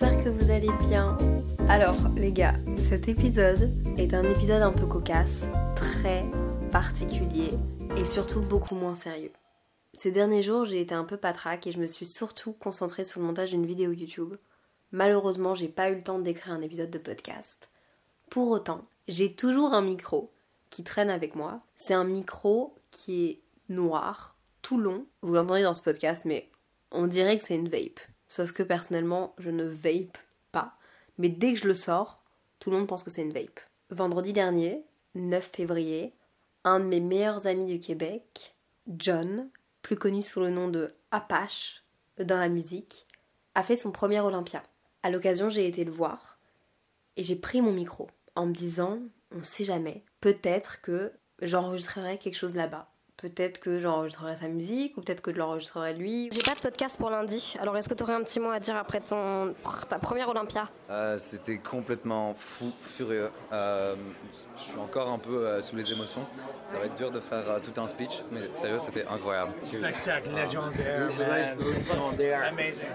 J'espère que vous allez bien. Alors les gars, cet épisode est un épisode un peu cocasse, très particulier et surtout beaucoup moins sérieux. Ces derniers jours, j'ai été un peu patraque et je me suis surtout concentrée sur le montage d'une vidéo YouTube. Malheureusement, j'ai pas eu le temps d'écrire un épisode de podcast. Pour autant, j'ai toujours un micro qui traîne avec moi. C'est un micro qui est noir, tout long. Vous l'entendez dans ce podcast, mais on dirait que c'est une vape. Sauf que personnellement, je ne vape pas. Mais dès que je le sors, tout le monde pense que c'est une vape. Vendredi dernier, 9 février, un de mes meilleurs amis du Québec, John, plus connu sous le nom de Apache dans la musique, a fait son premier Olympia. À l'occasion, j'ai été le voir et j'ai pris mon micro en me disant, on sait jamais, peut-être que j'enregistrerai quelque chose là-bas. Peut-être que j'enregistrerai sa musique ou peut-être que je l'enregistrerai lui. J'ai pas de podcast pour lundi, alors est-ce que tu aurais un petit mot à dire après ton, ta première Olympia? Euh, C'était complètement fou, furieux. Euh, je suis encore un peu euh, sous les émotions. Ça va être dur de faire euh, tout un speech, mais sérieux, c'était incroyable. Spectacle légendaire, man. Amazing.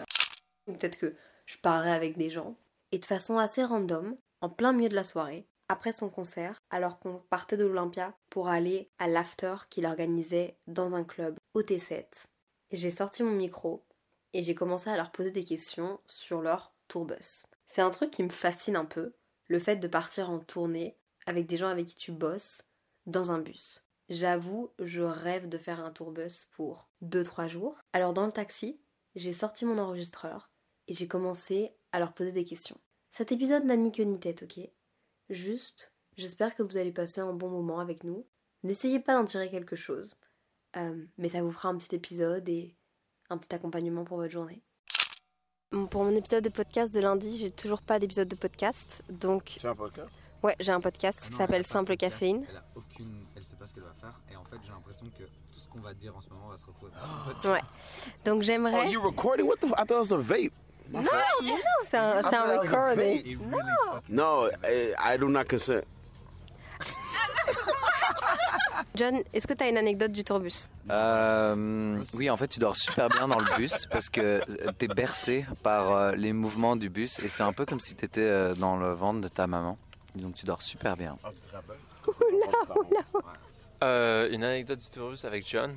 Peut-être que je parlerai avec des gens. Et de façon assez random, en plein milieu de la soirée, après son concert, alors qu'on partait de l'Olympia pour aller à l'after qu'il organisait dans un club au T7, j'ai sorti mon micro et j'ai commencé à leur poser des questions sur leur tourbus. C'est un truc qui me fascine un peu, le fait de partir en tournée avec des gens avec qui tu bosses dans un bus. J'avoue, je rêve de faire un tourbus pour 2-3 jours. Alors dans le taxi, j'ai sorti mon enregistreur et j'ai commencé à leur poser des questions. Cet épisode n'a ni queue ni tête, ok? Juste, j'espère que vous allez passer un bon moment avec nous. N'essayez pas d'en tirer quelque chose, euh, mais ça vous fera un petit épisode et un petit accompagnement pour votre journée. Pour mon épisode de podcast de lundi, j'ai toujours pas d'épisode de podcast, donc Tu as un podcast? Ouais, j'ai un podcast qui s'appelle Simple Caféine. Elle a aucune, elle sait pas ce qu'elle va faire, et en fait, j'ai l'impression que tout ce qu'on va dire en ce moment va se retrouver. Ouais. Donc Oh, j'aimerais. you recording? What the? f- I thought it was a vape. My Non, fault. mais non, c'est un, c'est un I thought that was a recording. No, I, I do not consent. John, est-ce que tu as une anecdote du tourbus? Euh, oui, en fait, tu dors super bien dans le bus parce que t'es bercé par euh, les mouvements du bus et c'est un peu comme si t'étais euh, dans le ventre de ta maman. Donc tu dors super bien. Oh, tu te rappelles? Euh, une anecdote du tourbus avec John?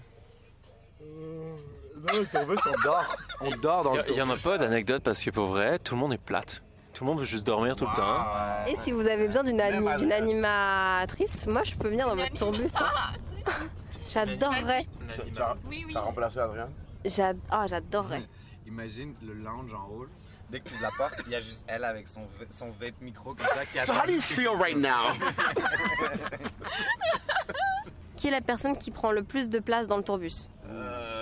Le on dort. On dort dans Il le y, en a pas d'anecdote parce que pour vrai, tout le monde est plate. Tout le monde veut juste dormir tout le temps. Et si vous avez besoin d'une ani- animatrice, moi je peux venir dans votre tourbus. hein. J'adorerais. Tu, as, remplacé Adrien? Ah, j'adorerais. Imagine le lounge en haut. Dès que tu la portes, il y a juste elle avec son, son vape micro comme ça qui So how do you feel right now? Qui est la personne qui prend le plus de place dans le tourbus Euh...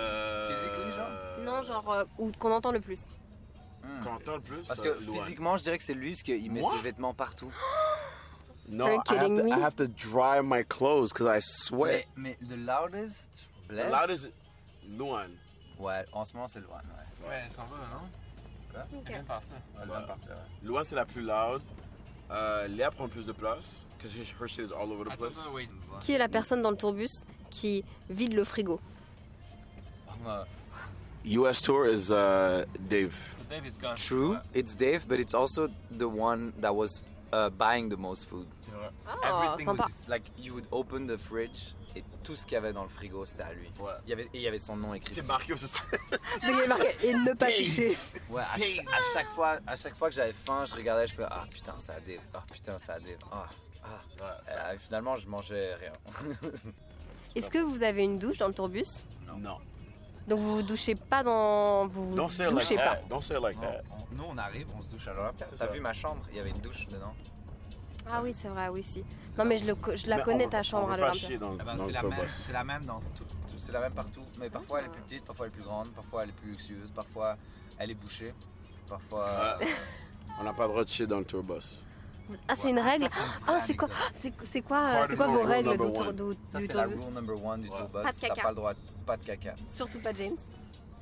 Genre? Euh, ou qu'on entend le plus. Qu'on entend le plus? Parce euh, que Louane. physiquement, je dirais que c'est lui parce qu'il met Moi? ses vêtements partout. No, Are you I have, kidding to, me? I have to dry my clothes because I sweat. Mais, mais the loudest, The bless. loudest Luan. Ouais, en ce moment c'est Luan. Ouais. Ouais, ça va, non? Quoi? Elle vient de partir. Elle vient de partir. ouais. Luan, c'est la plus loud. Euh, Léa prend plus de place. Because her shit is all over the place. wait. Qui est la personne dans le tourbus qui vide le frigo? Ouais. US tour is uh, Dave. Dave is gone. True, it's Dave, but it's also the one that was uh, buying the most food. C'est vrai. Ah, Everything sympa. was like you would open the fridge et tout ce qu'il y avait dans le frigo c'était à lui. Ouais. Il y avait, et il y avait son nom écrit. C'est marqué. Donc, il est marqué et ne pas Dave. toucher. Ouais, à, cha- à chaque fois, à chaque fois que j'avais faim, je regardais, je fais ah putain c'est à Dave, ah putain c'est à Dave, ah ah. Ouais. Euh, finalement je mangeais rien. Est-ce que vous avez une douche dans le tourbus? Non. Donc vous vous douchez pas dans. Vous vous Don't say it like douchez pas. that. Don't say it like Non, that. on- nous, on arrive, on se douche à l'Olympia. C'est T'as ça. vu ma chambre? Il y avait une douche dedans. Ah oui, c'est vrai, oui, si. Non, mais je, le co- je la Mais connais on ta chambre on à veut pas l'Olympia. chier dans, Ah ben, dans c'est le la, même, c'est la même dans tout, tout- c'est la même partout. Mais parfois elle est plus petite, parfois elle est plus grande, parfois elle est plus luxueuse, parfois elle est bouchée, parfois. Ah, on n'a pas le droit de chier dans le tour bus. Ah, c'est une règle Ah, c'est quoi. C'est quoi, euh, quoi vos règles du, Ça c'est la tourbus rule number one du Ouais. tour bus. Pas de caca. pas le droit, pas de caca. Surtout pas James.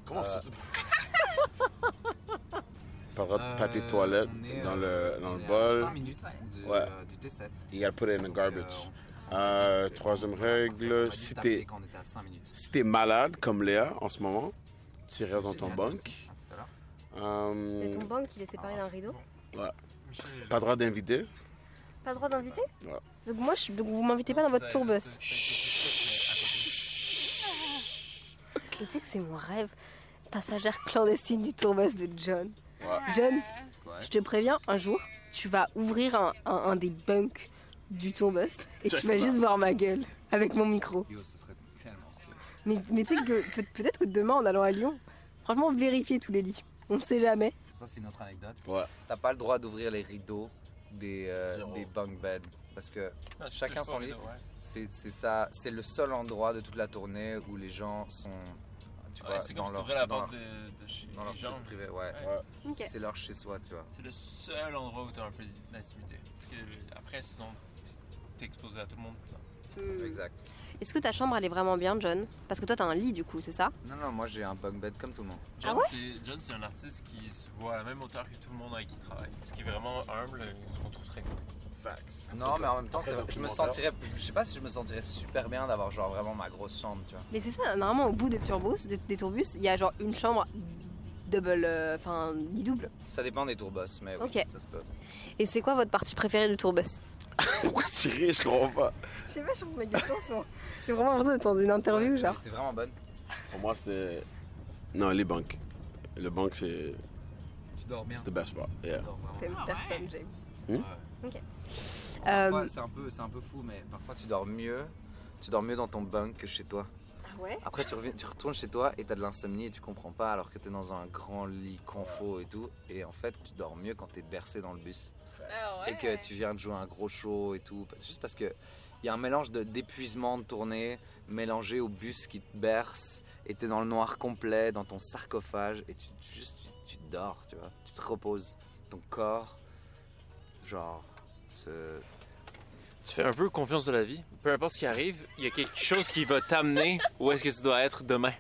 Comment Euh, ça? Pas le droit de papier de toilette dans le, dans le bol. 5 minutes Ouais. euh, du T7. You gotta put it in the garbage. Euh, Euh, troisième règle, si t'es quand on était à 5 minutes. si t'es malade comme Léa en ce moment, tu restes dans ton bunk. Euh, C'est ton banque qui est séparé d'un rideau pas droit d'inviter. Pas droit d'inviter Ouais. Donc moi, je, donc vous m'invitez pas dans votre tourbus. Et tu sais que c'est mon rêve. Passagère clandestine du tourbus de John. Ouais. John, Ouais. je te préviens, un jour, tu vas ouvrir un, un- un des bunks du tourbus et tu vas juste voir ma gueule avec mon micro. Mais, mais tu sais que peut- peut-être que demain, en allant à Lyon, franchement, vérifiez tous les lits. On ne sait jamais. Ça, c'est une autre anecdote. Ouais. T'as pas le droit d'ouvrir les rideaux des, euh, des bunk beds. Parce que Ah, Chacun son lit. ouais. c'est c'est ça, c'est le seul endroit de toute la tournée où les gens sont, tu Ouais, vois, c'est dans comme si leur, la dans porte leur, de, de chez dans les gens. privé. Ouais. C'est leur chez soi, tu vois. C'est le seul endroit où t'as un peu d'intimité. Parce que le- après, sinon, t'es exposé à tout le monde tout le temps. Hmm. Exact. Est-ce que ta chambre, elle est vraiment bien, John? Parce que toi, t'as un lit, du coup, c'est ça? Non, non, moi j'ai un bunk bed comme tout le monde. John, Ah ouais? c'est- John, c'est un artiste qui se voit à la même hauteur que tout le monde avec qui il travaille. Ce qui est vraiment humble, ce qu'on trouve très cool. Facts. Non, mais en même temps, c'est- je me sentirais, je sais pas si je me sentirais super bien d'avoir genre vraiment ma grosse chambre, tu vois. Mais c'est ça, normalement, au bout des tourbus, des, des tourbus, il y a genre une chambre double, euh, enfin, lit double. Ça dépend des tourbus, mais oui, Ok. ça se peut. Et c'est quoi votre partie préférée du tourbus? Pourquoi tu ris? Je comprends pas. Je sais pas, je trouve mes questions sont... J'ai vraiment l'impression d'être dans une interview, genre. T'es vraiment bonne. Pour moi, c'est. Non, les banques. Le banque, c'est Tu dors bien. c'est the best spot. Yeah. Bien. personne, James. Hmm? Ok. Parfois, Euh, c'est un peu, c'est un peu fou, mais parfois tu dors mieux. Tu dors mieux dans ton bunk que chez toi. ah ouais? Après, tu, reviens, tu retournes chez toi et t'as de l'insomnie et tu comprends pas alors que t'es dans un grand lit confort et tout. Et en fait, tu dors mieux quand t'es bercé dans le bus. Et que tu viens de jouer un gros show et tout. Juste parce que il y a un mélange d'épuisement de tournée mélangé au bus qui te berce. Et t'es dans le noir complet, dans ton sarcophage. Et tu, tu- juste, tu, tu dors, tu vois. Tu te reposes. Ton corps, genre, se. Tu fais un peu confiance de la vie. Peu importe ce qui arrive, il y a quelque chose qui va t'amener où est-ce que tu dois être demain.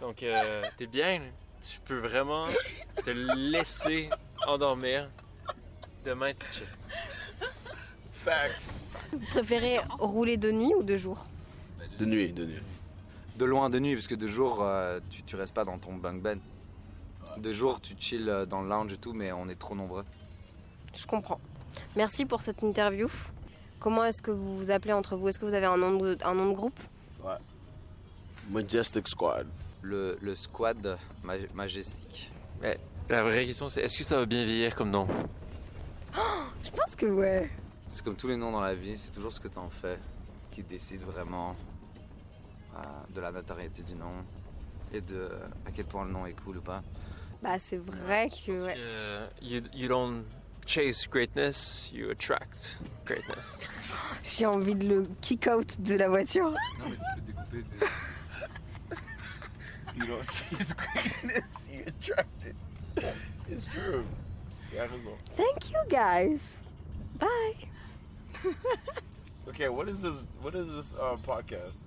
Donc, euh, t'es bien. Tu peux vraiment te laisser endormir. Demain, tu chill. Facts. Vous préférez rouler de nuit ou de jour De nuit, de nuit. De loin de nuit, parce que de jour, euh, tu, tu restes pas dans ton bunk bed. De jour, tu chill euh, dans le lounge et tout, mais on est trop nombreux. Je comprends. Merci pour cette interview. Comment est-ce que vous vous appelez entre vous? Est-ce que vous avez un nom de, un nom de groupe? Majestic Squad. Le, le squad maj- majestique. La vraie question, c'est est-ce que ça va bien vieillir comme nom? Que ouais. C'est comme tous les noms dans la vie, c'est toujours ce que tu en fais qui décide vraiment euh, de la notoriété du nom et de à quel point le nom est cool ou pas. Bah c'est vrai que Parce ouais. que you, you don't chase greatness, you attract greatness. J'ai envie de le kick out de la voiture. Non mais tu peux découper, c'est... You don't chase greatness, you attract it. It's true. Il a raison. Thank you guys. Bye. Okay, what is this? What is this uh, podcast?